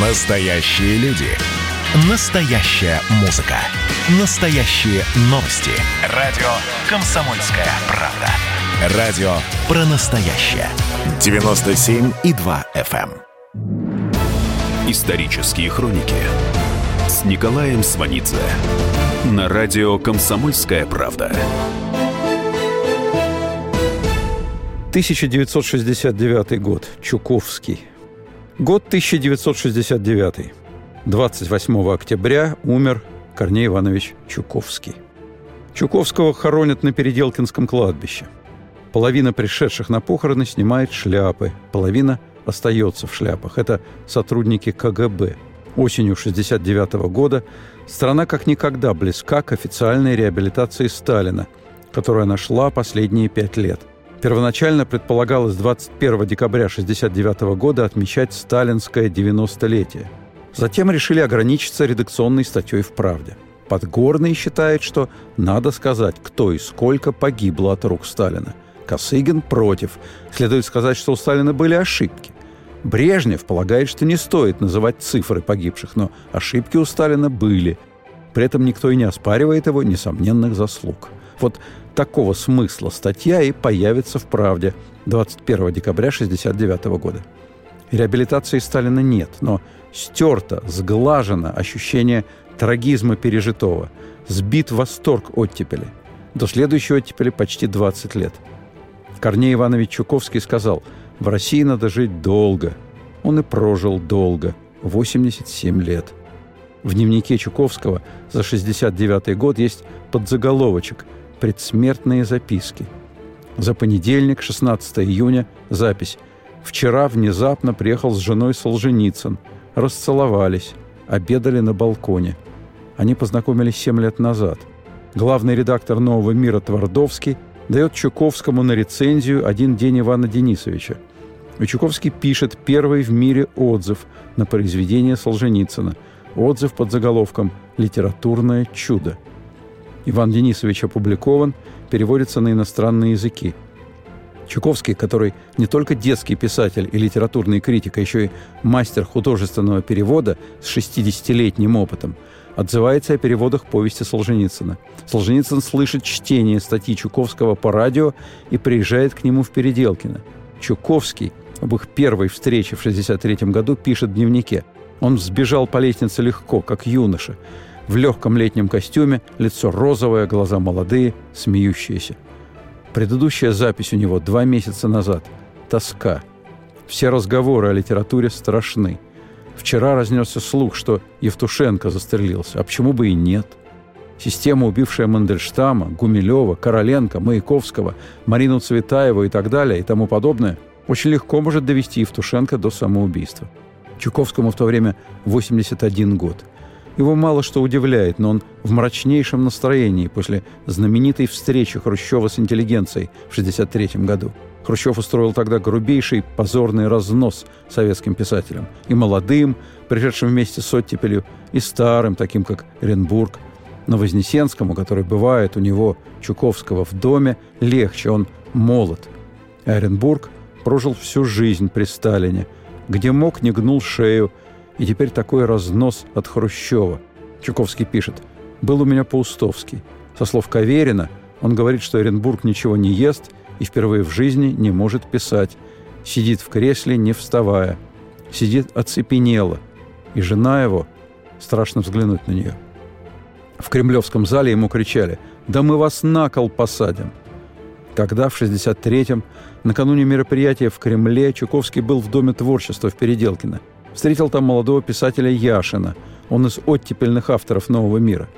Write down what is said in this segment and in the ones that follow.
Настоящие люди. Настоящая музыка. Настоящие новости. Радио «Комсомольская правда». Радио про настоящее. 97,2 FM. эм. Исторические хроники с Николаем Сванидзе на радио «Комсомольская правда». 1969 год. Чуковский. Год 1969. 28 октября умер Корней Иванович Чуковский. Чуковского хоронят на Переделкинском кладбище. Половина пришедших на похороны снимает шляпы, половина остается в шляпах. Это сотрудники КГБ. Осенью 1969 года страна как никогда близка к официальной реабилитации Сталина, которая нашла последние пять лет – Первоначально предполагалось 21 декабря 1969 года отмечать сталинское 90-летие. Затем решили ограничиться редакционной статьей в «Правде». Подгорный считает, что надо сказать, кто и сколько погибло от рук Сталина. Косыгин против. Следует сказать, что у Сталина были ошибки. Брежнев полагает, что не стоит называть цифры погибших, но ошибки у Сталина были. При этом никто и не оспаривает его несомненных заслуг. Вот такого смысла статья и появится в «Правде» 21 декабря 1969 года. Реабилитации Сталина нет, но стерто, сглажено ощущение трагизма пережитого, сбит восторг оттепели. До следующей оттепели почти 20 лет. Корней Иванович Чуковский сказал, в России надо жить долго. Он и прожил долго, 87 лет. В дневнике Чуковского за 69 год есть подзаголовочек – предсмертные записки. За понедельник, 16 июня, запись. «Вчера внезапно приехал с женой Солженицын. Расцеловались. Обедали на балконе. Они познакомились 7 лет назад. Главный редактор «Нового мира» Твардовский дает Чуковскому на рецензию «Один день Ивана Денисовича». И Чуковский пишет первый в мире отзыв на произведение Солженицына. Отзыв под заголовком «Литературное чудо». Иван Денисович опубликован, переводится на иностранные языки. Чуковский, который не только детский писатель и литературный критик, а еще и мастер художественного перевода с 60-летним опытом, отзывается о переводах повести Солженицына. Солженицын слышит чтение статьи Чуковского по радио и приезжает к нему в Переделкино. Чуковский об их первой встрече в 1963 году пишет в дневнике. Он взбежал по лестнице легко, как юноша в легком летнем костюме, лицо розовое, глаза молодые, смеющиеся. Предыдущая запись у него два месяца назад. Тоска. Все разговоры о литературе страшны. Вчера разнесся слух, что Евтушенко застрелился. А почему бы и нет? Система, убившая Мандельштама, Гумилева, Короленко, Маяковского, Марину Цветаеву и так далее и тому подобное, очень легко может довести Евтушенко до самоубийства. Чуковскому в то время 81 год – его мало что удивляет, но он в мрачнейшем настроении после знаменитой встречи Хрущева с интеллигенцией в 1963 году. Хрущев устроил тогда грубейший позорный разнос советским писателям. И молодым, пришедшим вместе с оттепелью, и старым, таким как Оренбург. Но Вознесенскому, который бывает у него, Чуковского, в доме, легче, он молод. А Оренбург прожил всю жизнь при Сталине. Где мог, не гнул шею – и теперь такой разнос от Хрущева. Чуковский пишет. «Был у меня Паустовский. Со слов Каверина он говорит, что Оренбург ничего не ест и впервые в жизни не может писать. Сидит в кресле, не вставая. Сидит оцепенело. И жена его... Страшно взглянуть на нее. В Кремлевском зале ему кричали «Да мы вас на кол посадим!» Тогда, в 63-м, накануне мероприятия в Кремле, Чуковский был в Доме творчества в Переделкино – Встретил там молодого писателя Яшина. Он из оттепельных авторов «Нового мира».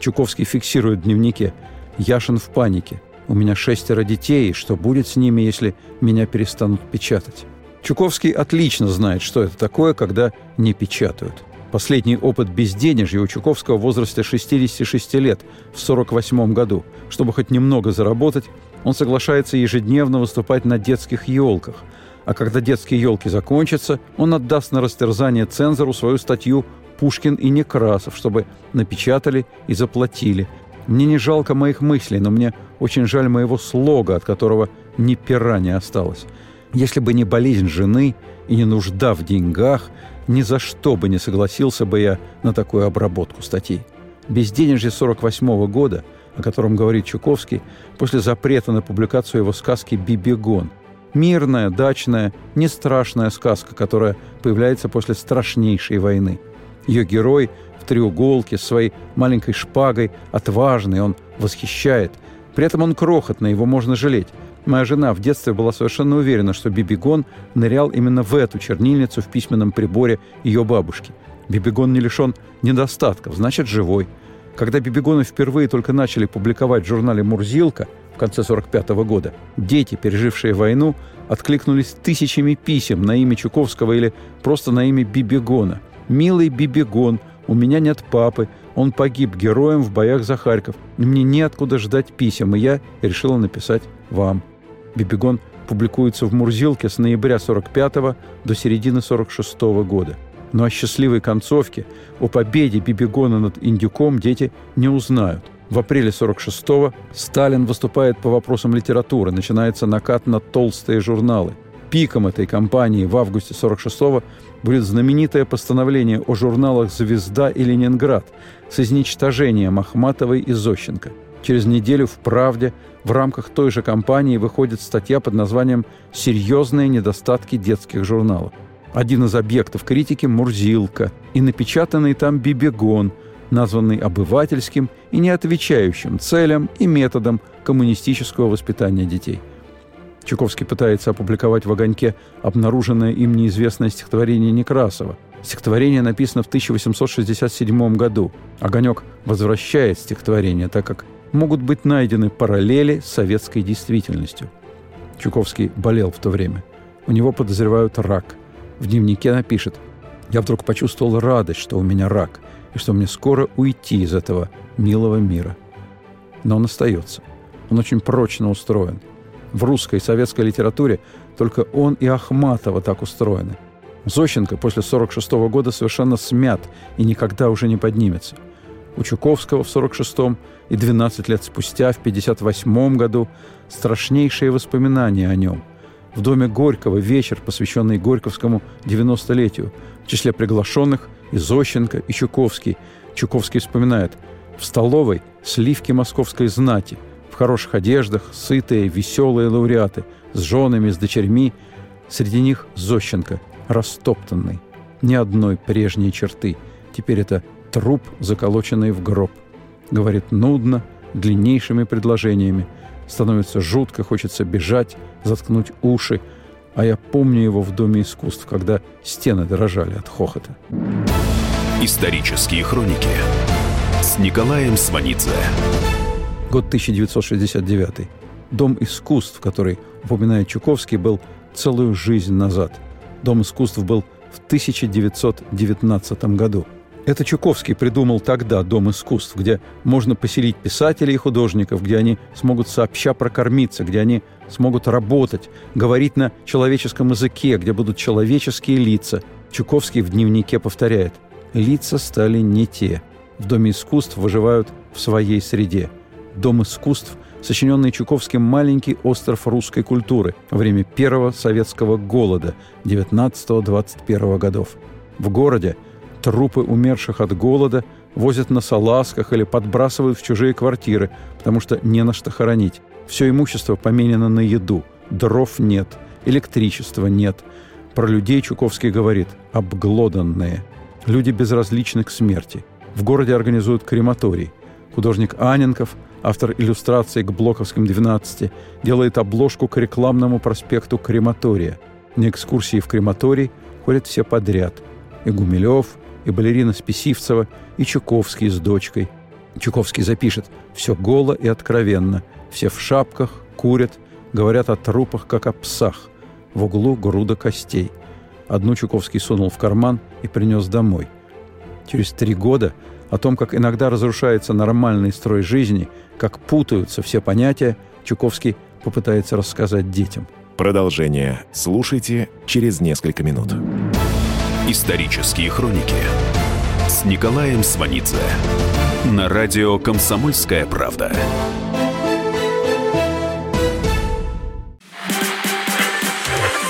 Чуковский фиксирует в дневнике «Яшин в панике. У меня шестеро детей, что будет с ними, если меня перестанут печатать?» Чуковский отлично знает, что это такое, когда не печатают. Последний опыт безденежья у Чуковского в возрасте 66 лет, в 1948 году. Чтобы хоть немного заработать, он соглашается ежедневно выступать на детских елках – а когда детские елки закончатся, он отдаст на растерзание цензору свою статью «Пушкин и Некрасов», чтобы напечатали и заплатили. Мне не жалко моих мыслей, но мне очень жаль моего слога, от которого ни пера не осталось. Если бы не болезнь жены и не нужда в деньгах, ни за что бы не согласился бы я на такую обработку статей. Безденежье 48 -го года, о котором говорит Чуковский, после запрета на публикацию его сказки «Бибигон», Мирная, дачная, не страшная сказка, которая появляется после страшнейшей войны. Ее герой в треуголке с своей маленькой шпагой, отважный, он восхищает. При этом он крохотный, его можно жалеть. Моя жена в детстве была совершенно уверена, что Бибигон нырял именно в эту чернильницу в письменном приборе ее бабушки. Бибигон не лишен недостатков, значит, живой. Когда Бибигоны впервые только начали публиковать в журнале «Мурзилка», в конце 1945 года, дети, пережившие войну, откликнулись тысячами писем на имя Чуковского или просто на имя Бибигона. «Милый Бибигон, у меня нет папы, он погиб героем в боях за Харьков. Мне неоткуда ждать писем, и я решила написать вам». Бибигон публикуется в Мурзилке с ноября 45 до середины 46 года. Но о счастливой концовке, о победе Бибигона над Индюком дети не узнают. В апреле 46-го Сталин выступает по вопросам литературы. Начинается накат на толстые журналы. Пиком этой кампании в августе 46-го будет знаменитое постановление о журналах «Звезда» и «Ленинград» с изничтожением Ахматовой и Зощенко. Через неделю в «Правде» в рамках той же кампании выходит статья под названием «Серьезные недостатки детских журналов». Один из объектов критики – «Мурзилка» и напечатанный там «Бибегон», названный обывательским и не отвечающим целям и методам коммунистического воспитания детей. Чуковский пытается опубликовать в «Огоньке» обнаруженное им неизвестное стихотворение Некрасова. Стихотворение написано в 1867 году. «Огонек» возвращает стихотворение, так как могут быть найдены параллели с советской действительностью. Чуковский болел в то время. У него подозревают рак. В дневнике напишет «Я вдруг почувствовал радость, что у меня рак и что мне скоро уйти из этого милого мира. Но он остается. Он очень прочно устроен. В русской и советской литературе только он и Ахматова так устроены. Зощенко после 46 -го года совершенно смят и никогда уже не поднимется. У Чуковского в 46-м и 12 лет спустя, в 58 году, страшнейшие воспоминания о нем. В доме Горького вечер, посвященный Горьковскому 90-летию. В числе приглашенных и Зощенко, и Чуковский. Чуковский вспоминает «В столовой сливки московской знати, в хороших одеждах, сытые, веселые лауреаты, с женами, с дочерьми. Среди них Зощенко, растоптанный. Ни одной прежней черты. Теперь это труп, заколоченный в гроб. Говорит нудно, длиннейшими предложениями. Становится жутко, хочется бежать, заткнуть уши – а я помню его в Доме искусств, когда стены дрожали от хохота. Исторические хроники с Николаем Сванидзе. Год 1969. Дом искусств, который упоминает Чуковский, был целую жизнь назад. Дом искусств был в 1919 году – это Чуковский придумал тогда Дом искусств, где можно поселить писателей и художников, где они смогут сообща прокормиться, где они смогут работать, говорить на человеческом языке, где будут человеческие лица. Чуковский в дневнике повторяет «Лица стали не те. В Доме искусств выживают в своей среде. Дом искусств – сочиненный Чуковским маленький остров русской культуры время первого советского голода 19-21 годов. В городе – Трупы умерших от голода возят на салазках или подбрасывают в чужие квартиры, потому что не на что хоронить. Все имущество поменено на еду. Дров нет, электричества нет. Про людей Чуковский говорит «обглоданные». Люди безразличны к смерти. В городе организуют крематорий. Художник Аненков, автор иллюстрации к Блоковским 12, делает обложку к рекламному проспекту крематория. На экскурсии в крематорий ходят все подряд. И Гумилев, и балерина Списивцева, и Чуковский с дочкой. Чуковский запишет «Все голо и откровенно. Все в шапках, курят, говорят о трупах, как о псах. В углу груда костей». Одну Чуковский сунул в карман и принес домой. Через три года о том, как иногда разрушается нормальный строй жизни, как путаются все понятия, Чуковский попытается рассказать детям. Продолжение слушайте через несколько минут. Исторические хроники с Николаем Сванидзе на радио «Комсомольская правда».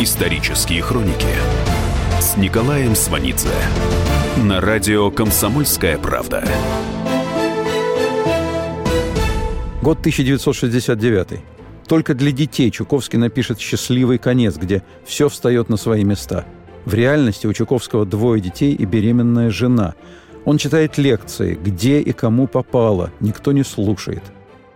Исторические хроники с Николаем Сванидзе на радио «Комсомольская правда». Год 1969. Только для детей Чуковский напишет «Счастливый конец», где все встает на свои места. В реальности у Чуковского двое детей и беременная жена. Он читает лекции, где и кому попало, никто не слушает.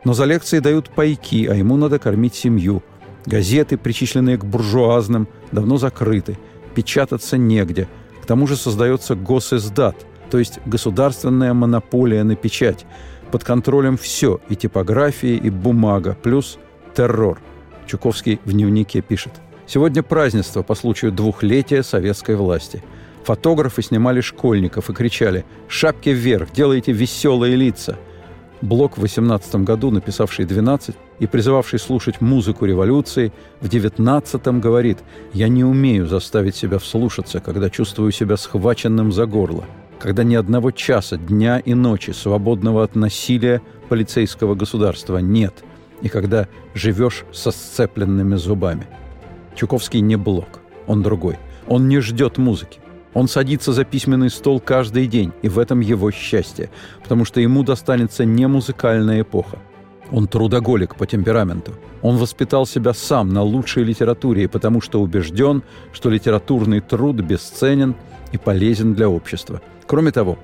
Но за лекции дают пайки, а ему надо кормить семью. Газеты, причисленные к буржуазным, давно закрыты. Печататься негде. К тому же создается госиздат, то есть государственная монополия на печать. Под контролем все, и типография, и бумага, плюс террор. Чуковский в дневнике пишет. Сегодня празднество по случаю двухлетия советской власти. Фотографы снимали школьников и кричали «Шапки вверх! Делайте веселые лица!» Блок в 18 году, написавший «12» и призывавший слушать музыку революции, в 19 говорит «Я не умею заставить себя вслушаться, когда чувствую себя схваченным за горло, когда ни одного часа, дня и ночи, свободного от насилия полицейского государства нет, и когда живешь со сцепленными зубами». Чуковский не Блок, он другой. Он не ждет музыки. Он садится за письменный стол каждый день, и в этом его счастье, потому что ему достанется не музыкальная эпоха. Он трудоголик по темпераменту. Он воспитал себя сам на лучшей литературе, потому что убежден, что литературный труд бесценен и полезен для общества. Кроме того,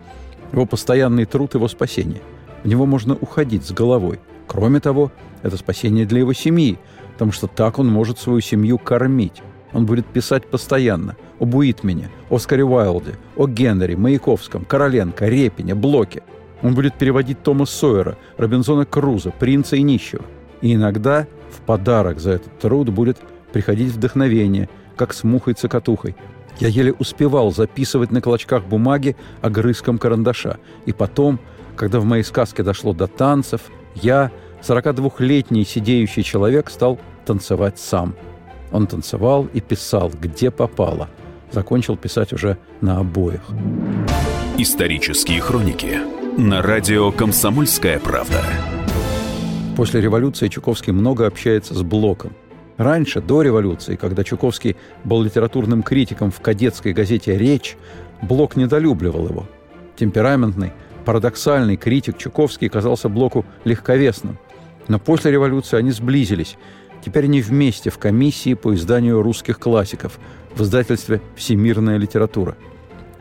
его постоянный труд – его спасение. В него можно уходить с головой. Кроме того, это спасение для его семьи, потому что так он может свою семью кормить. Он будет писать постоянно об Уитмене, Оскаре Уайлде, о Генри, Маяковском, Короленко, Репине, Блоке. Он будет переводить Тома Сойера, Робинзона Круза, Принца и Нищего. И иногда в подарок за этот труд будет приходить вдохновение, как с мухой-цокотухой. Я еле успевал записывать на клочках бумаги огрызком карандаша. И потом, когда в моей сказке дошло до танцев, я, 42-летний сидеющий человек, стал танцевать сам – он танцевал и писал, где попало. Закончил писать уже на обоих. Исторические хроники на радио «Комсомольская правда». После революции Чуковский много общается с Блоком. Раньше, до революции, когда Чуковский был литературным критиком в кадетской газете «Речь», Блок недолюбливал его. Темпераментный, парадоксальный критик Чуковский казался Блоку легковесным. Но после революции они сблизились – Теперь они вместе в комиссии по изданию русских классиков в издательстве «Всемирная литература».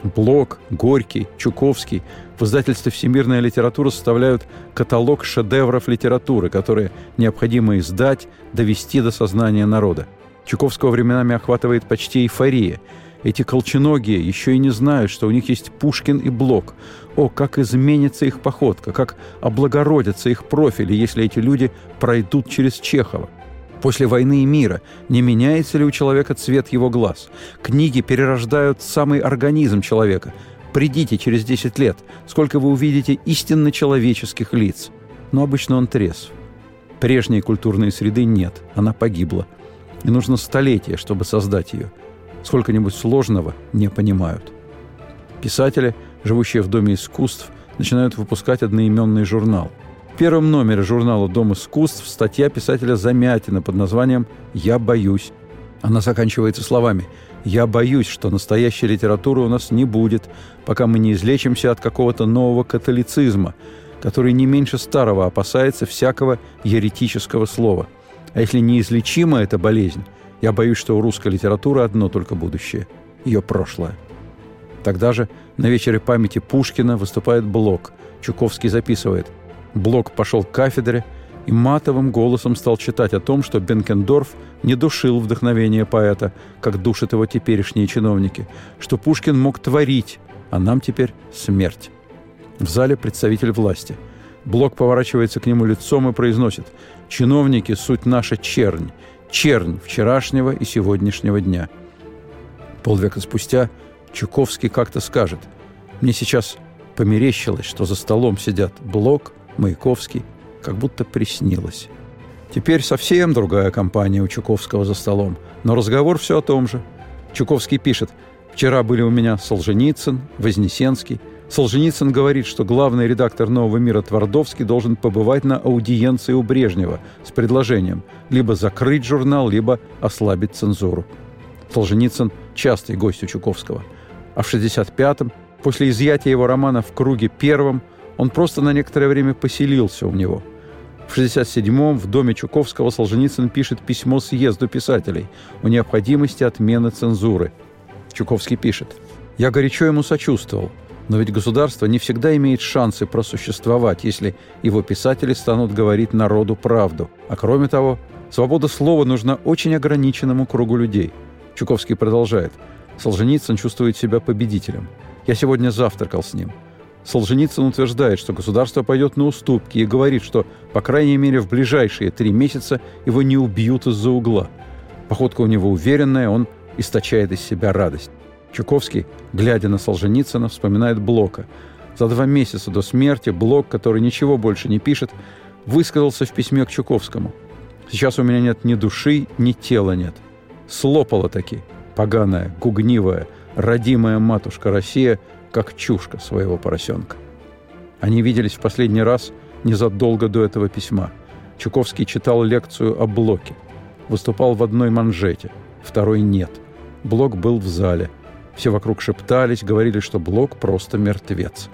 Блок, Горький, Чуковский в издательстве «Всемирная литература» составляют каталог шедевров литературы, которые необходимо издать, довести до сознания народа. Чуковского временами охватывает почти эйфория. Эти колченогие еще и не знают, что у них есть Пушкин и Блок. О, как изменится их походка, как облагородятся их профили, если эти люди пройдут через Чехова. После войны и мира не меняется ли у человека цвет его глаз? Книги перерождают самый организм человека. Придите через 10 лет, сколько вы увидите истинно человеческих лиц. Но обычно он трезв. Прежней культурной среды нет, она погибла. И нужно столетие, чтобы создать ее. Сколько-нибудь сложного не понимают. Писатели, живущие в Доме искусств, начинают выпускать одноименный журнал – в первом номере журнала «Дом искусств» статья писателя Замятина под названием «Я боюсь». Она заканчивается словами «Я боюсь, что настоящей литературы у нас не будет, пока мы не излечимся от какого-то нового католицизма, который не меньше старого опасается всякого еретического слова. А если неизлечима эта болезнь, я боюсь, что у русской литературы одно только будущее – ее прошлое». Тогда же на вечере памяти Пушкина выступает Блок. Чуковский записывает – Блок пошел к кафедре и матовым голосом стал читать о том, что Бенкендорф не душил вдохновение поэта, как душат его теперешние чиновники, что Пушкин мог творить, а нам теперь смерть. В зале представитель власти. Блок поворачивается к нему лицом и произносит «Чиновники – суть наша чернь, чернь вчерашнего и сегодняшнего дня». Полвека спустя Чуковский как-то скажет «Мне сейчас померещилось, что за столом сидят Блок, Маяковский, как будто приснилось». Теперь совсем другая компания у Чуковского за столом, но разговор все о том же. Чуковский пишет «Вчера были у меня Солженицын, Вознесенский, Солженицын говорит, что главный редактор «Нового мира» Твардовский должен побывать на аудиенции у Брежнева с предложением либо закрыть журнал, либо ослабить цензуру. Солженицын – частый гость у Чуковского. А в 65-м, после изъятия его романа «В круге первом», он просто на некоторое время поселился у него. В 67-м в доме Чуковского Солженицын пишет письмо съезду писателей о необходимости отмены цензуры. Чуковский пишет «Я горячо ему сочувствовал – но ведь государство не всегда имеет шансы просуществовать, если его писатели станут говорить народу правду. А кроме того, свобода слова нужна очень ограниченному кругу людей. Чуковский продолжает. Солженицын чувствует себя победителем. Я сегодня завтракал с ним. Солженицын утверждает, что государство пойдет на уступки и говорит, что, по крайней мере, в ближайшие три месяца его не убьют из-за угла. Походка у него уверенная, он источает из себя радость. Чуковский, глядя на Солженицына, вспоминает Блока. За два месяца до смерти Блок, который ничего больше не пишет, высказался в письме к Чуковскому. «Сейчас у меня нет ни души, ни тела нет. Слопала таки, поганая, гугнивая, родимая матушка Россия, как чушка своего поросенка». Они виделись в последний раз незадолго до этого письма. Чуковский читал лекцию о Блоке. Выступал в одной манжете, второй нет. Блок был в зале – все вокруг шептались, говорили, что Блок просто мертвец.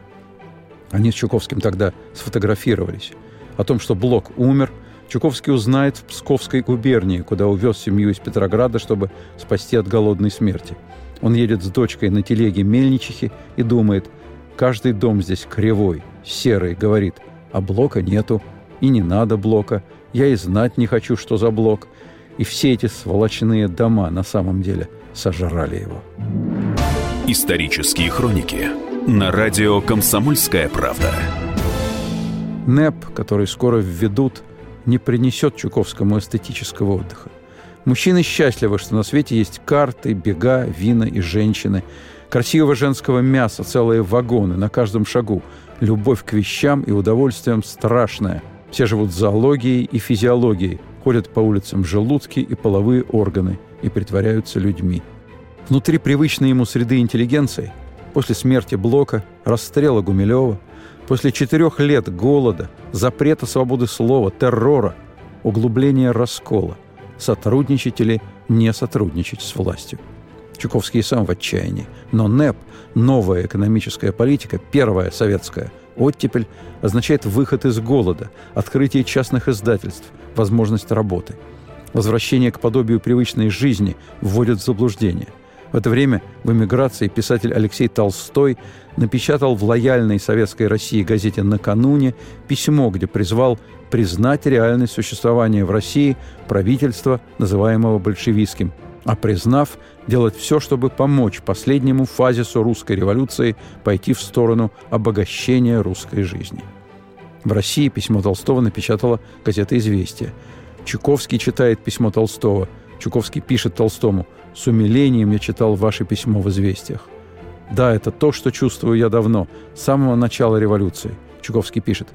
Они с Чуковским тогда сфотографировались. О том, что Блок умер, Чуковский узнает в Псковской губернии, куда увез семью из Петрограда, чтобы спасти от голодной смерти. Он едет с дочкой на телеге мельничихи и думает, каждый дом здесь кривой, серый, говорит, а блока нету, и не надо блока, я и знать не хочу, что за блок. И все эти сволочные дома на самом деле сожрали его. Исторические хроники на радио «Комсомольская правда». НЭП, который скоро введут, не принесет Чуковскому эстетического отдыха. Мужчины счастливы, что на свете есть карты, бега, вина и женщины. Красивого женского мяса, целые вагоны на каждом шагу. Любовь к вещам и удовольствием страшная. Все живут зоологией и физиологией, ходят по улицам желудки и половые органы и притворяются людьми. Внутри привычной ему среды интеллигенции, после смерти Блока, расстрела Гумилева, после четырех лет голода, запрета свободы слова, террора, углубления раскола, сотрудничать или не сотрудничать с властью. Чуковский сам в отчаянии. Но НЭП, новая экономическая политика, первая советская, оттепель, означает выход из голода, открытие частных издательств, возможность работы. Возвращение к подобию привычной жизни вводит в заблуждение – в это время в эмиграции писатель Алексей Толстой напечатал в лояльной советской России газете «Накануне» письмо, где призвал признать реальность существования в России правительства, называемого большевистским, а признав, делать все, чтобы помочь последнему фазису русской революции пойти в сторону обогащения русской жизни. В России письмо Толстого напечатала газета «Известия». Чуковский читает письмо Толстого. Чуковский пишет Толстому – с умилением я читал ваше письмо в «Известиях». Да, это то, что чувствую я давно, с самого начала революции. Чуковский пишет.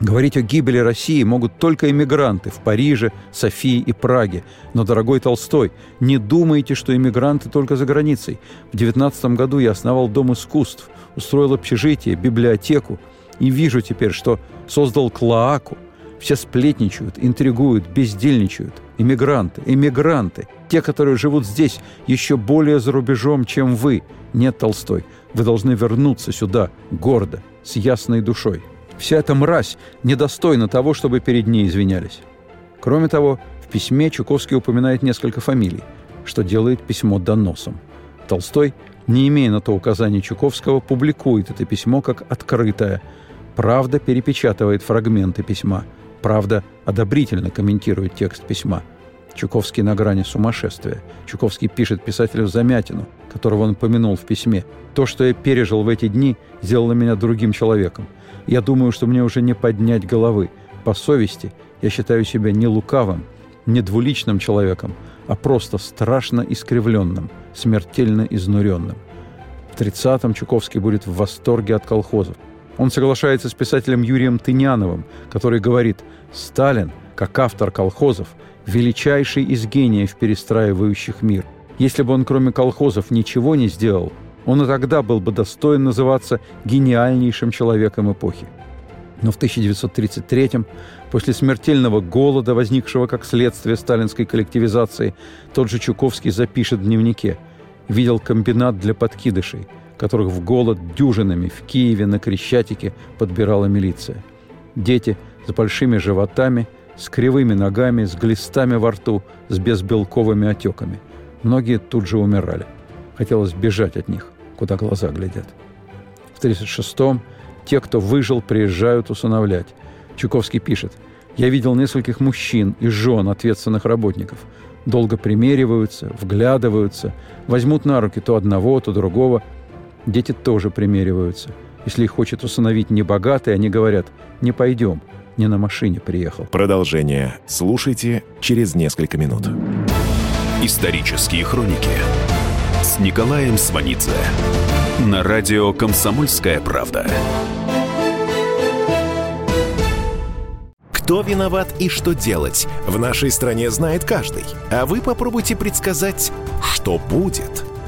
Говорить о гибели России могут только эмигранты в Париже, Софии и Праге. Но, дорогой Толстой, не думайте, что эмигранты только за границей. В 19 году я основал Дом искусств, устроил общежитие, библиотеку. И вижу теперь, что создал Клоаку. Все сплетничают, интригуют, бездельничают. Эмигранты, эмигранты – те, которые живут здесь, еще более за рубежом, чем вы. Нет, Толстой, вы должны вернуться сюда, гордо, с ясной душой. Вся эта мразь недостойна того, чтобы перед ней извинялись. Кроме того, в письме Чуковский упоминает несколько фамилий, что делает письмо доносом. Толстой, не имея на то указания Чуковского, публикует это письмо как открытое. Правда перепечатывает фрагменты письма. Правда одобрительно комментирует текст письма – Чуковский на грани сумасшествия. Чуковский пишет писателю Замятину, которого он помянул в письме. «То, что я пережил в эти дни, сделало меня другим человеком. Я думаю, что мне уже не поднять головы. По совести я считаю себя не лукавым, не двуличным человеком, а просто страшно искривленным, смертельно изнуренным. В 30-м Чуковский будет в восторге от колхозов. Он соглашается с писателем Юрием Тыняновым, который говорит «Сталин, как автор колхозов, величайший из гениев, перестраивающих мир. Если бы он кроме колхозов ничего не сделал, он и тогда был бы достоин называться гениальнейшим человеком эпохи. Но в 1933-м, после смертельного голода, возникшего как следствие сталинской коллективизации, тот же Чуковский запишет в дневнике «Видел комбинат для подкидышей, которых в голод дюжинами в Киеве на Крещатике подбирала милиция. Дети с большими животами, с кривыми ногами, с глистами во рту, с безбелковыми отеками. Многие тут же умирали. Хотелось бежать от них, куда глаза глядят. В 1936-м те, кто выжил, приезжают усыновлять. Чуковский пишет, «Я видел нескольких мужчин и жен ответственных работников. Долго примериваются, вглядываются, возьмут на руки то одного, то другого. Дети тоже примериваются. Если их хочет усыновить небогатый, они говорят, не пойдем, не на машине приехал. Продолжение слушайте через несколько минут. Исторические хроники с Николаем Сванидзе на радио «Комсомольская правда». Кто виноват и что делать, в нашей стране знает каждый. А вы попробуйте предсказать, что будет.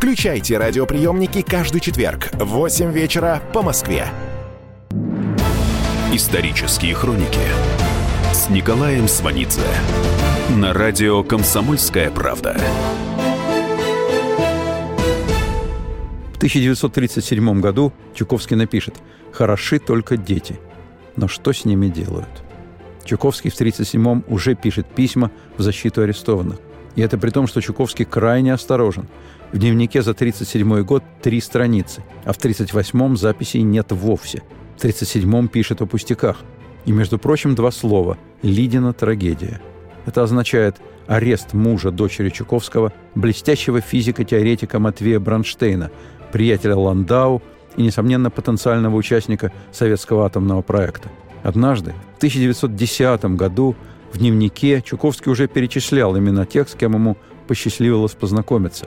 Включайте радиоприемники каждый четверг в 8 вечера по Москве. Исторические хроники с Николаем Сванидзе на радио «Комсомольская правда». В 1937 году Чуковский напишет «Хороши только дети, но что с ними делают?» Чуковский в 1937 уже пишет письма в защиту арестованных. И это при том, что Чуковский крайне осторожен. В дневнике за 1937 год три страницы, а в 1938 записей нет вовсе. В 1937 пишет о пустяках. И, между прочим, два слова «Лидина трагедия». Это означает арест мужа дочери Чуковского, блестящего физика-теоретика Матвея Бронштейна, приятеля Ландау и, несомненно, потенциального участника советского атомного проекта. Однажды, в 1910 году, в дневнике Чуковский уже перечислял имена тех, с кем ему посчастливилось познакомиться.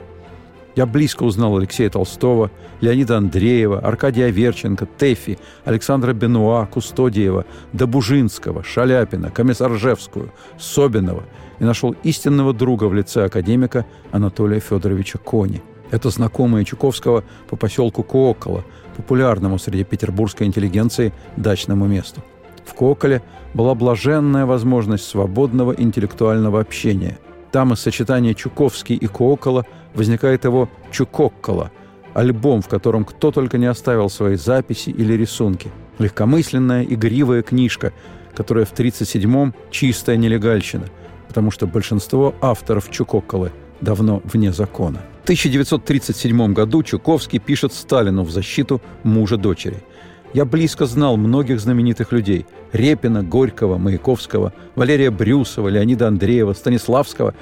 Я близко узнал Алексея Толстого, Леонида Андреева, Аркадия Верченко, Тэфи, Александра Бенуа, Кустодиева, Добужинского, Шаляпина, Комиссаржевскую, Собинова и нашел истинного друга в лице академика Анатолия Федоровича Кони. Это знакомые Чуковского по поселку Коокола, популярному среди петербургской интеллигенции дачному месту. В Коколе была блаженная возможность свободного интеллектуального общения. Там из сочетания Чуковский и Коокола возникает его Чукоккола, альбом, в котором кто только не оставил свои записи или рисунки. Легкомысленная, игривая книжка, которая в 1937-м чистая нелегальщина, потому что большинство авторов Чукокколы давно вне закона. В 1937 году Чуковский пишет Сталину в защиту мужа дочери – я близко знал многих знаменитых людей – Репина, Горького, Маяковского, Валерия Брюсова, Леонида Андреева, Станиславского.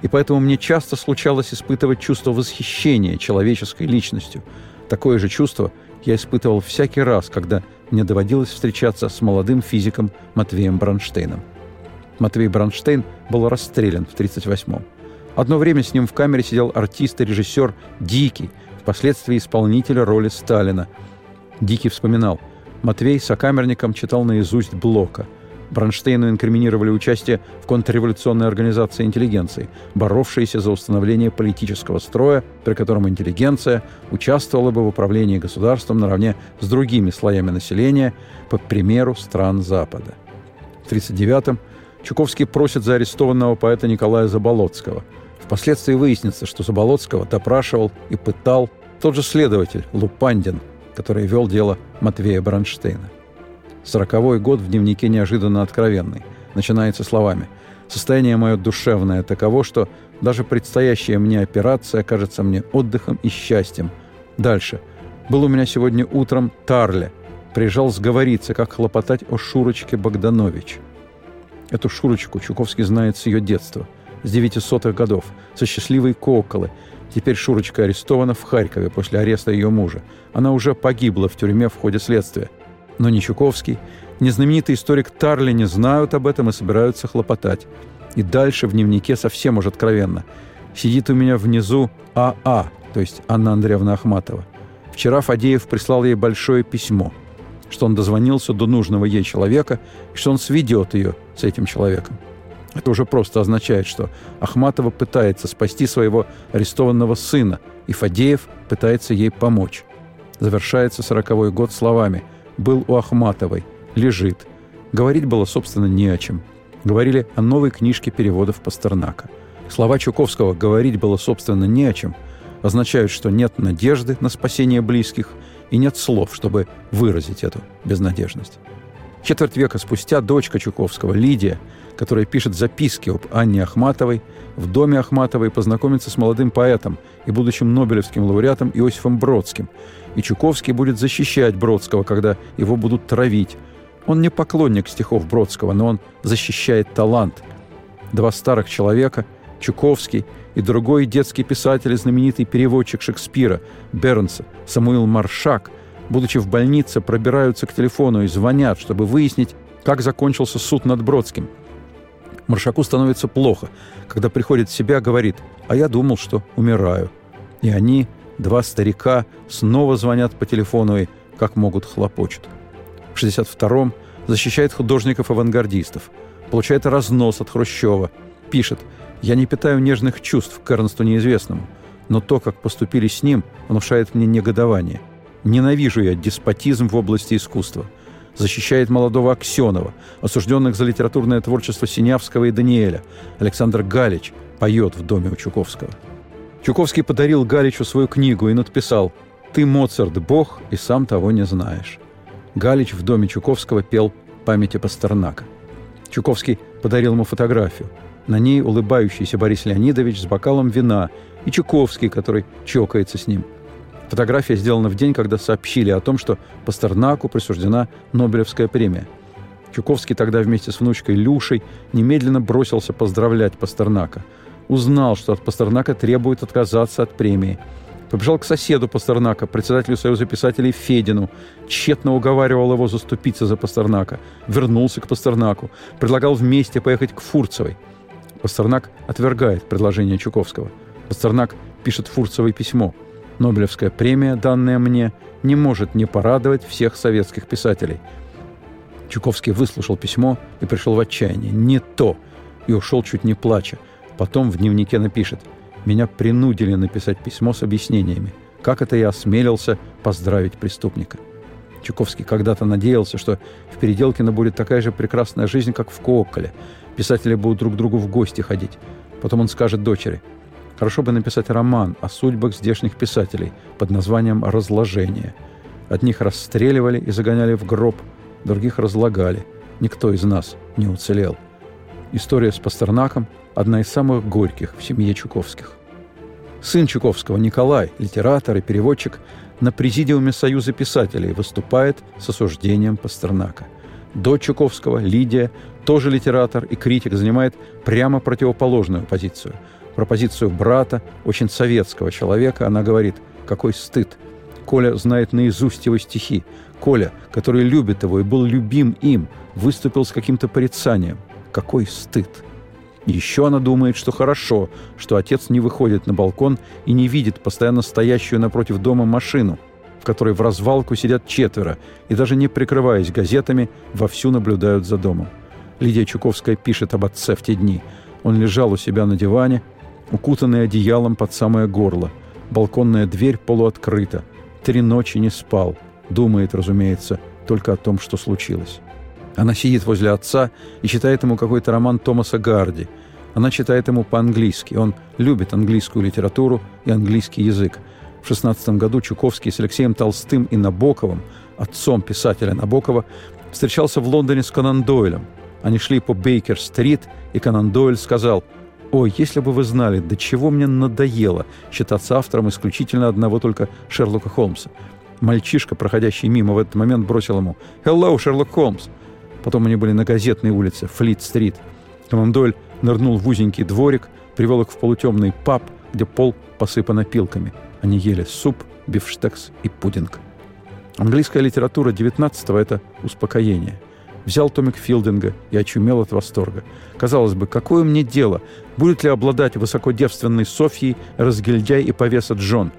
И поэтому мне часто случалось испытывать чувство восхищения человеческой личностью. Такое же чувство я испытывал всякий раз, когда мне доводилось встречаться с молодым физиком Матвеем Бронштейном. Матвей Бронштейн был расстрелян в 1938-м. Одно время с ним в камере сидел артист и режиссер Дикий, впоследствии исполнитель роли Сталина – Дикий вспоминал. Матвей сокамерником читал наизусть Блока. Бронштейну инкриминировали участие в контрреволюционной организации интеллигенции, боровшейся за установление политического строя, при котором интеллигенция участвовала бы в управлении государством наравне с другими слоями населения, по примеру стран Запада. В 1939-м Чуковский просит за арестованного поэта Николая Заболоцкого. Впоследствии выяснится, что Заболоцкого допрашивал и пытал тот же следователь Лупандин, который вел дело Матвея Бронштейна. Сороковой год в дневнике неожиданно откровенный. Начинается словами «Состояние мое душевное таково, что даже предстоящая мне операция кажется мне отдыхом и счастьем. Дальше. Был у меня сегодня утром Тарле. Приезжал сговориться, как хлопотать о Шурочке Богданович. Эту Шурочку Чуковский знает с ее детства, с девятисотых годов, со счастливой Коколы. Теперь Шурочка арестована в Харькове после ареста ее мужа. Она уже погибла в тюрьме в ходе следствия. Но ни Чуковский, ни знаменитый историк Тарли не знают об этом и собираются хлопотать. И дальше в дневнике совсем уж откровенно. Сидит у меня внизу АА, то есть Анна Андреевна Ахматова. Вчера Фадеев прислал ей большое письмо, что он дозвонился до нужного ей человека и что он сведет ее с этим человеком. Это уже просто означает, что Ахматова пытается спасти своего арестованного сына, и Фадеев пытается ей помочь. Завершается сороковой год словами «был у Ахматовой, лежит». Говорить было, собственно, не о чем. Говорили о новой книжке переводов Пастернака. Слова Чуковского «говорить было, собственно, не о чем» означают, что нет надежды на спасение близких и нет слов, чтобы выразить эту безнадежность. Четверть века спустя дочка Чуковского, Лидия, которая пишет записки об Анне Ахматовой, в доме Ахматовой познакомится с молодым поэтом и будущим Нобелевским лауреатом Иосифом Бродским. И Чуковский будет защищать Бродского, когда его будут травить. Он не поклонник стихов Бродского, но он защищает талант. Два старых человека, Чуковский и другой детский писатель и знаменитый переводчик Шекспира Бернса Самуил Маршак, будучи в больнице, пробираются к телефону и звонят, чтобы выяснить, как закончился суд над Бродским. Маршаку становится плохо, когда приходит в себя, говорит, а я думал, что умираю. И они, два старика, снова звонят по телефону и, как могут, хлопочут. В 62-м защищает художников-авангардистов, получает разнос от Хрущева, пишет «Я не питаю нежных чувств к Эрнсту неизвестному, но то, как поступили с ним, внушает мне негодование. Ненавижу я деспотизм в области искусства» защищает молодого Аксенова, осужденных за литературное творчество Синявского и Даниэля. Александр Галич поет в доме у Чуковского. Чуковский подарил Галичу свою книгу и написал «Ты, Моцарт, бог, и сам того не знаешь». Галич в доме Чуковского пел памяти Пастернака. Чуковский подарил ему фотографию. На ней улыбающийся Борис Леонидович с бокалом вина и Чуковский, который чокается с ним – Фотография сделана в день, когда сообщили о том, что Пастернаку присуждена Нобелевская премия. Чуковский тогда вместе с внучкой Люшей немедленно бросился поздравлять Пастернака. Узнал, что от Пастернака требует отказаться от премии. Побежал к соседу Пастернака, председателю Союза писателей Федину. Тщетно уговаривал его заступиться за Пастернака. Вернулся к Пастернаку. Предлагал вместе поехать к Фурцевой. Пастернак отвергает предложение Чуковского. Пастернак пишет Фурцевой письмо – Нобелевская премия, данная мне, не может не порадовать всех советских писателей. Чуковский выслушал письмо и пришел в отчаяние. Не то! И ушел чуть не плача. Потом в дневнике напишет «Меня принудили написать письмо с объяснениями. Как это я осмелился поздравить преступника?» Чуковский когда-то надеялся, что в Переделкино будет такая же прекрасная жизнь, как в Кооколе. Писатели будут друг к другу в гости ходить. Потом он скажет дочери – Хорошо бы написать роман о судьбах здешних писателей под названием «Разложение». Одних расстреливали и загоняли в гроб, других разлагали. Никто из нас не уцелел. История с Пастернаком – одна из самых горьких в семье Чуковских. Сын Чуковского, Николай, литератор и переводчик, на президиуме Союза писателей выступает с осуждением Пастернака. Дочь Чуковского, Лидия, тоже литератор и критик, занимает прямо противоположную позицию – про позицию брата, очень советского человека, она говорит, какой стыд. Коля знает наизусть его стихи. Коля, который любит его и был любим им, выступил с каким-то порицанием. Какой стыд. Еще она думает, что хорошо, что отец не выходит на балкон и не видит постоянно стоящую напротив дома машину. в которой в развалку сидят четверо и даже не прикрываясь газетами, вовсю наблюдают за домом. Лидия Чуковская пишет об отце в те дни. Он лежал у себя на диване, укутанный одеялом под самое горло. Балконная дверь полуоткрыта. Три ночи не спал. Думает, разумеется, только о том, что случилось. Она сидит возле отца и читает ему какой-то роман Томаса Гарди. Она читает ему по-английски. Он любит английскую литературу и английский язык. В 16 году Чуковский с Алексеем Толстым и Набоковым, отцом писателя Набокова, встречался в Лондоне с Конан Дойлем. Они шли по Бейкер-стрит, и Конан Дойль сказал, «Ой, если бы вы знали, до чего мне надоело считаться автором исключительно одного только Шерлока Холмса. Мальчишка, проходящий мимо в этот момент, бросил ему «Hello, Шерлок Холмс!» Потом они были на газетной улице, Флит-стрит. Конан Дойль нырнул в узенький дворик, привел их в полутемный паб, где пол посыпан опилками. Они ели суп, бифштекс и пудинг. Английская литература 19-го – это успокоение. Взял томик Филдинга и очумел от восторга. Казалось бы, какое мне дело, будет ли обладать высокодевственной Софьей разгильдяй и повеса Джон.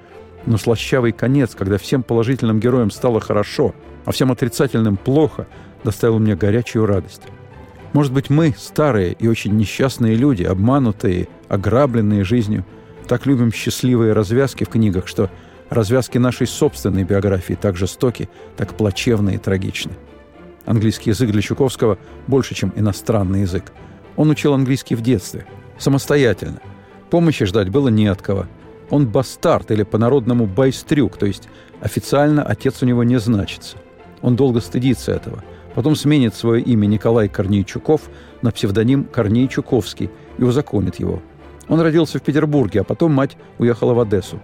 Но слащавый конец, когда всем положительным героям стало хорошо, а всем отрицательным плохо, доставил мне горячую радость. Может быть, мы, старые и очень несчастные люди, обманутые, ограбленные жизнью, так любим счастливые развязки в книгах, что развязки нашей собственной биографии так жестоки, так плачевны и трагичны. Английский язык для Чуковского больше, чем иностранный язык. Он учил английский в детстве, самостоятельно. Помощи ждать было не от кого. Он бастард или по-народному байстрюк, то есть официально отец у него не значится. Он долго стыдится этого. Потом сменит свое имя Николай Корнейчуков на псевдоним Корней Чуковский и узаконит его. Он родился в Петербурге, а потом мать уехала в Одессу.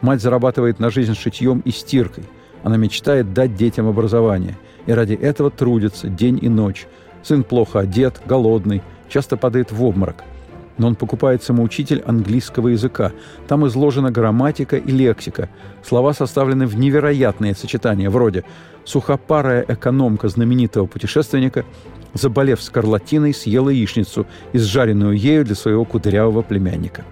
Мать зарабатывает на жизнь шитьем и стиркой. Она мечтает дать детям образование – и ради этого трудится день и ночь. Сын плохо одет, голодный, часто падает в обморок. Но он покупает самоучитель английского языка. Там изложена грамматика и лексика. Слова составлены в невероятные сочетания, вроде «сухопарая экономка знаменитого путешественника, заболев скарлатиной, съела яичницу, изжаренную ею для своего кудрявого племянника».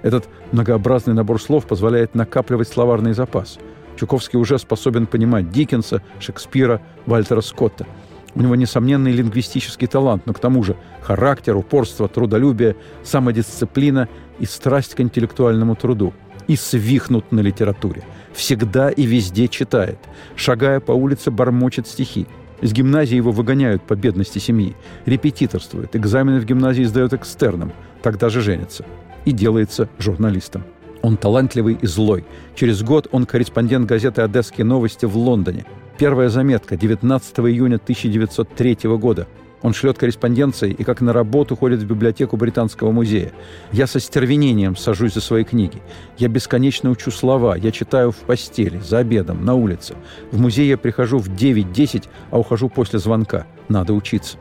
Этот многообразный набор слов позволяет накапливать словарный запас – Чуковский уже способен понимать Диккенса, Шекспира, Вальтера Скотта. У него несомненный лингвистический талант, но к тому же характер, упорство, трудолюбие, самодисциплина и страсть к интеллектуальному труду. И свихнут на литературе. Всегда и везде читает. Шагая по улице, бормочет стихи. Из гимназии его выгоняют по бедности семьи. Репетиторствует. Экзамены в гимназии сдает экстерном. Тогда же женится. И делается журналистом. Он талантливый и злой. Через год он корреспондент газеты «Одесские новости» в Лондоне. Первая заметка 19 июня 1903 года. Он шлет корреспонденции и как на работу ходит в библиотеку Британского музея. Я со стервенением сажусь за свои книги. Я бесконечно учу слова. Я читаю в постели, за обедом, на улице. В музей я прихожу в 9-10, а ухожу после звонка. Надо учиться.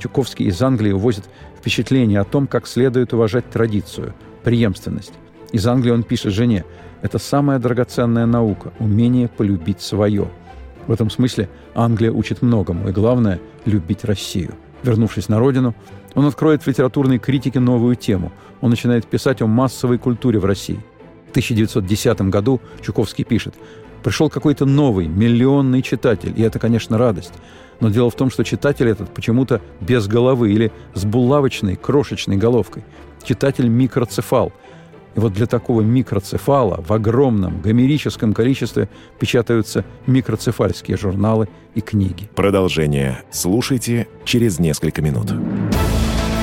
Чуковский из Англии увозит впечатление о том, как следует уважать традицию, преемственность. Из Англии он пишет жене, это самая драгоценная наука – умение полюбить свое. В этом смысле Англия учит многому, и главное – любить Россию. Вернувшись на родину, он откроет в литературной критике новую тему. Он начинает писать о массовой культуре в России. В 1910 году Чуковский пишет «Пришел какой-то новый, миллионный читатель, и это, конечно, радость. Но дело в том, что читатель этот почему-то без головы или с булавочной, крошечной головкой. Читатель микроцефал – и вот для такого микроцефала в огромном гомерическом количестве печатаются микроцефальские журналы и книги. Продолжение слушайте через несколько минут.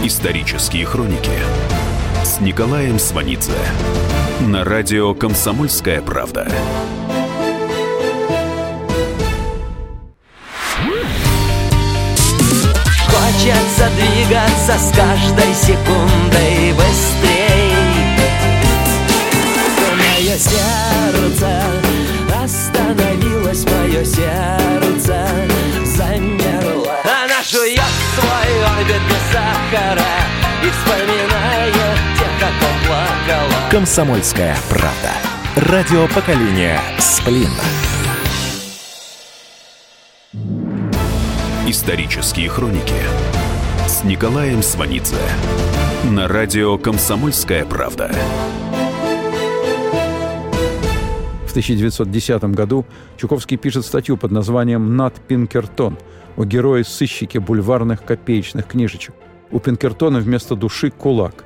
Исторические хроники с Николаем Сванидзе на радио «Комсомольская правда». Хочется двигаться с каждой секундой быстрее мое сердце Остановилось мое сердце Замерло. Она жует свой орбит без сахара И вспоминает тех, как плакала. Комсомольская правда. Радио поколения Сплин Исторические хроники с Николаем Сванидзе. На радио «Комсомольская правда». 1910 году Чуковский пишет статью под названием «Над Пинкертон» о герое-сыщике бульварных копеечных книжечек. У Пинкертона вместо души кулак,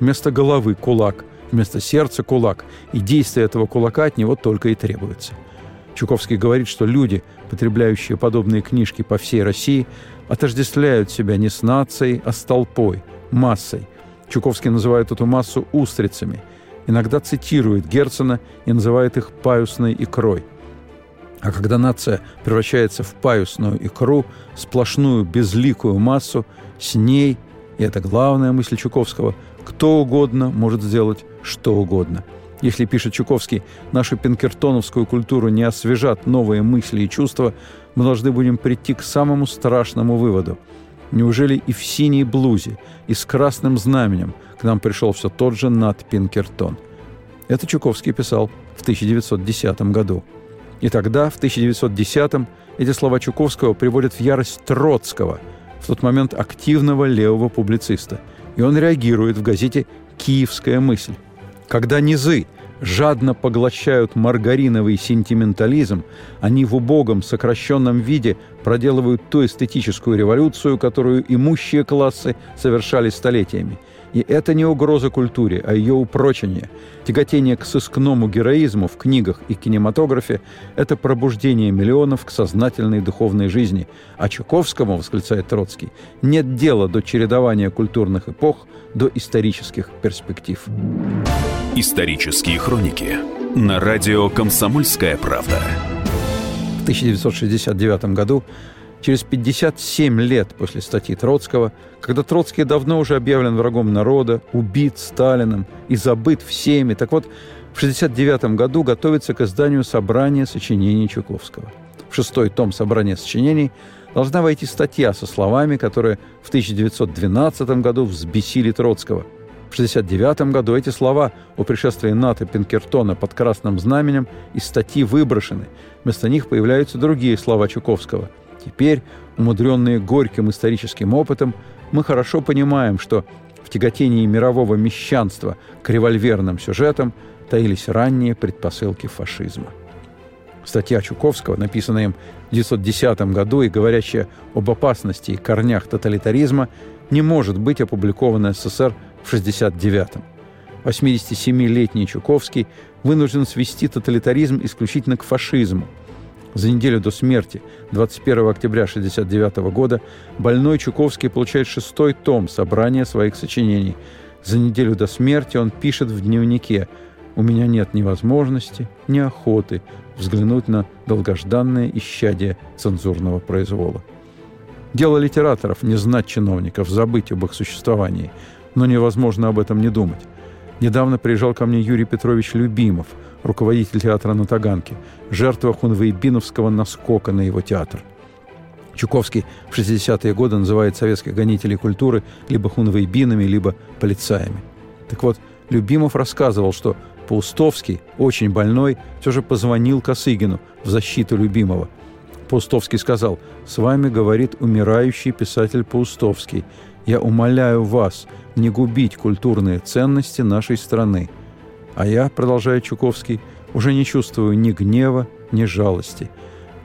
вместо головы кулак, вместо сердца кулак, и действия этого кулака от него только и требуется. Чуковский говорит, что люди, потребляющие подобные книжки по всей России, отождествляют себя не с нацией, а с толпой, массой. Чуковский называет эту массу устрицами – иногда цитирует Герцена и называет их паюсной икрой. А когда нация превращается в паюсную икру, сплошную безликую массу, с ней, и это главная мысль Чуковского, кто угодно может сделать что угодно. Если, пишет Чуковский, нашу пинкертоновскую культуру не освежат новые мысли и чувства, мы должны будем прийти к самому страшному выводу. Неужели и в синей блузе, и с красным знаменем – к нам пришел все тот же Нат Пинкертон. Это Чуковский писал в 1910 году. И тогда, в 1910-м, эти слова Чуковского приводят в ярость Троцкого, в тот момент активного левого публициста. И он реагирует в газете «Киевская мысль». Когда низы жадно поглощают маргариновый сентиментализм, они в убогом сокращенном виде проделывают ту эстетическую революцию, которую имущие классы совершали столетиями – и это не угроза культуре, а ее упрочение. Тяготение к сыскному героизму в книгах и кинематографе – это пробуждение миллионов к сознательной духовной жизни. А Чуковскому, восклицает Троцкий, нет дела до чередования культурных эпох, до исторических перспектив. Исторические хроники на радио «Комсомольская правда». В 1969 году через 57 лет после статьи Троцкого, когда Троцкий давно уже объявлен врагом народа, убит Сталиным и забыт всеми, так вот, в 1969 году готовится к изданию собрания сочинений Чуковского. В шестой том собрания сочинений должна войти статья со словами, которые в 1912 году взбесили Троцкого. В 1969 году эти слова о пришествии НАТО Пинкертона под красным знаменем из статьи выброшены. Вместо них появляются другие слова Чуковского – Теперь, умудренные горьким историческим опытом, мы хорошо понимаем, что в тяготении мирового мещанства к револьверным сюжетам таились ранние предпосылки фашизма. Статья Чуковского, написанная им в 1910 году и говорящая об опасности и корнях тоталитаризма, не может быть опубликована СССР в 1969-м. 87-летний Чуковский вынужден свести тоталитаризм исключительно к фашизму – за неделю до смерти, 21 октября 1969 года, больной Чуковский получает шестой том собрания своих сочинений. За неделю до смерти он пишет в дневнике «У меня нет ни возможности, ни охоты взглянуть на долгожданное исчадие цензурного произвола». Дело литераторов – не знать чиновников, забыть об их существовании. Но невозможно об этом не думать. Недавно приезжал ко мне Юрий Петрович Любимов – руководитель театра на Таганке, жертва хунвейбиновского наскока на его театр. Чуковский в 60-е годы называет советских гонителей культуры либо хунвейбинами, либо полицаями. Так вот, Любимов рассказывал, что Паустовский, очень больной, все же позвонил Косыгину в защиту Любимого. Паустовский сказал, «С вами говорит умирающий писатель Паустовский. Я умоляю вас не губить культурные ценности нашей страны. А я, продолжает Чуковский, уже не чувствую ни гнева, ни жалости.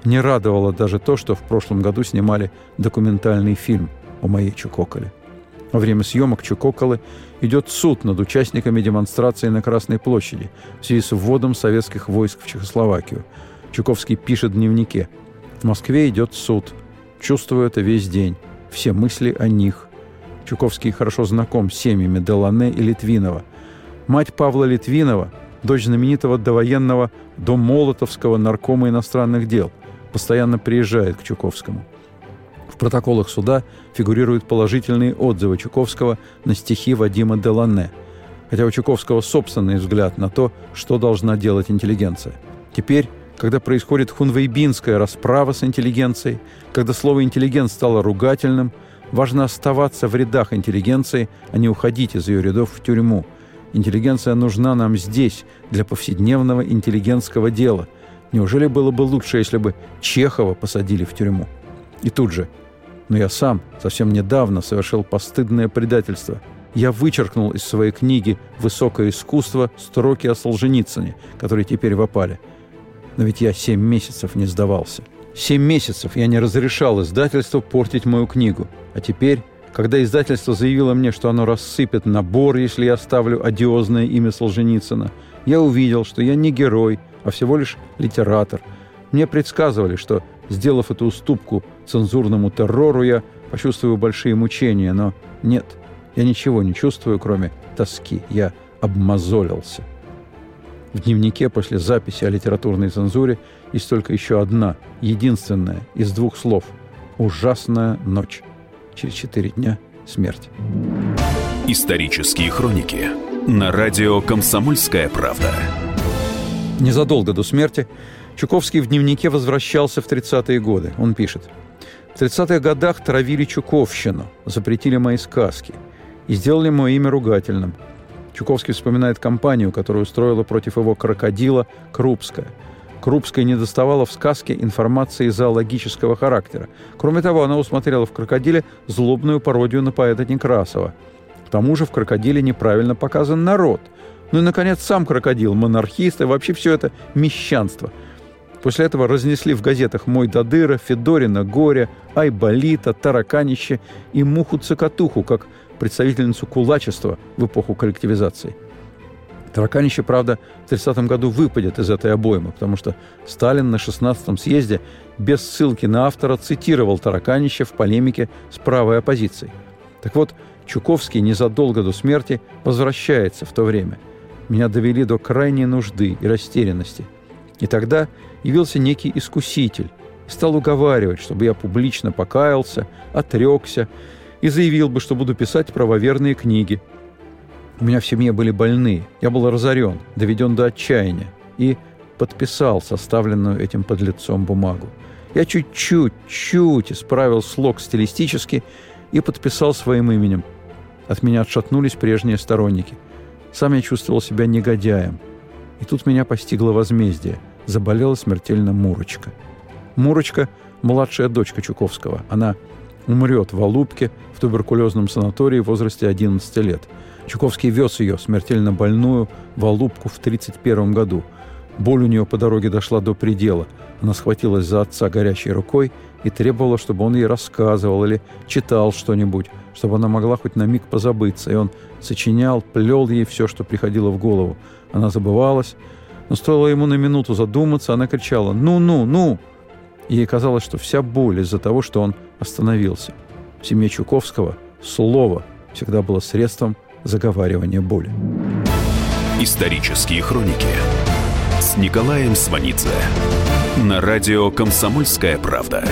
Не радовало даже то, что в прошлом году снимали документальный фильм о моей Чукоколе. Во время съемок Чукоколы идет суд над участниками демонстрации на Красной площади в связи с вводом советских войск в Чехословакию. Чуковский пишет в дневнике. В Москве идет суд. Чувствую это весь день. Все мысли о них. Чуковский хорошо знаком с семьями Делане и Литвинова – Мать Павла Литвинова, дочь знаменитого довоенного домолотовского наркома иностранных дел, постоянно приезжает к Чуковскому. В протоколах суда фигурируют положительные отзывы Чуковского на стихи Вадима Делане, хотя у Чуковского собственный взгляд на то, что должна делать интеллигенция. Теперь, когда происходит хунвейбинская расправа с интеллигенцией, когда слово «интеллигент» стало ругательным, важно оставаться в рядах интеллигенции, а не уходить из ее рядов в тюрьму – Интеллигенция нужна нам здесь, для повседневного интеллигентского дела. Неужели было бы лучше, если бы Чехова посадили в тюрьму? И тут же. Но я сам совсем недавно совершил постыдное предательство. Я вычеркнул из своей книги «Высокое искусство» строки о Солженицыне, которые теперь в опале. Но ведь я семь месяцев не сдавался. Семь месяцев я не разрешал издательству портить мою книгу. А теперь, когда издательство заявило мне, что оно рассыпет набор, если я оставлю одиозное имя Солженицына, я увидел, что я не герой, а всего лишь литератор. Мне предсказывали, что, сделав эту уступку цензурному террору, я почувствую большие мучения, но нет, я ничего не чувствую, кроме тоски. Я обмозолился. В дневнике после записи о литературной цензуре есть только еще одна, единственная, из двух слов. «Ужасная ночь». Через четыре дня смерть. Исторические хроники на радио «Комсомольская правда». Незадолго до смерти Чуковский в дневнике возвращался в 30-е годы. Он пишет. «В 30-х годах травили Чуковщину, запретили мои сказки и сделали мое имя ругательным. Чуковский вспоминает кампанию, которую устроила против его крокодила Крупская. Крупская не доставала в сказке информации зоологического характера. Кроме того, она усмотрела в крокодиле злобную пародию на поэта Некрасова. К тому же в крокодиле неправильно показан народ. Ну и, наконец, сам крокодил, монархист, и вообще все это мещанство. После этого разнесли в газетах «Мой Дадыра», «Федорина», «Горе», «Айболита», «Тараканище» и «Муху-цокотуху», как представительницу кулачества в эпоху коллективизации. Тараканище, правда, в 30 году выпадет из этой обоймы, потому что Сталин на 16-м съезде без ссылки на автора цитировал Тараканище в полемике с правой оппозицией. Так вот, Чуковский незадолго до смерти возвращается в то время. Меня довели до крайней нужды и растерянности. И тогда явился некий искуситель и стал уговаривать, чтобы я публично покаялся, отрекся и заявил бы, что буду писать правоверные книги. У меня в семье были больные, я был разорен, доведен до отчаяния и подписал составленную этим подлецом бумагу. Я чуть-чуть, чуть исправил слог стилистически и подписал своим именем. От меня отшатнулись прежние сторонники. Сам я чувствовал себя негодяем. И тут меня постигло возмездие. Заболела смертельно Мурочка. Мурочка – младшая дочка Чуковского. Она умрет в Алубке в туберкулезном санатории в возрасте 11 лет. Чуковский вез ее, смертельно больную, в Алубку в 1931 году. Боль у нее по дороге дошла до предела. Она схватилась за отца горячей рукой и требовала, чтобы он ей рассказывал или читал что-нибудь, чтобы она могла хоть на миг позабыться. И он сочинял, плел ей все, что приходило в голову. Она забывалась, но стоило ему на минуту задуматься, она кричала «Ну, ну, ну!» Ей казалось, что вся боль из-за того, что он остановился. В семье Чуковского слово всегда было средством заговаривания боли. Исторические хроники с Николаем Сванидзе на радио «Комсомольская правда».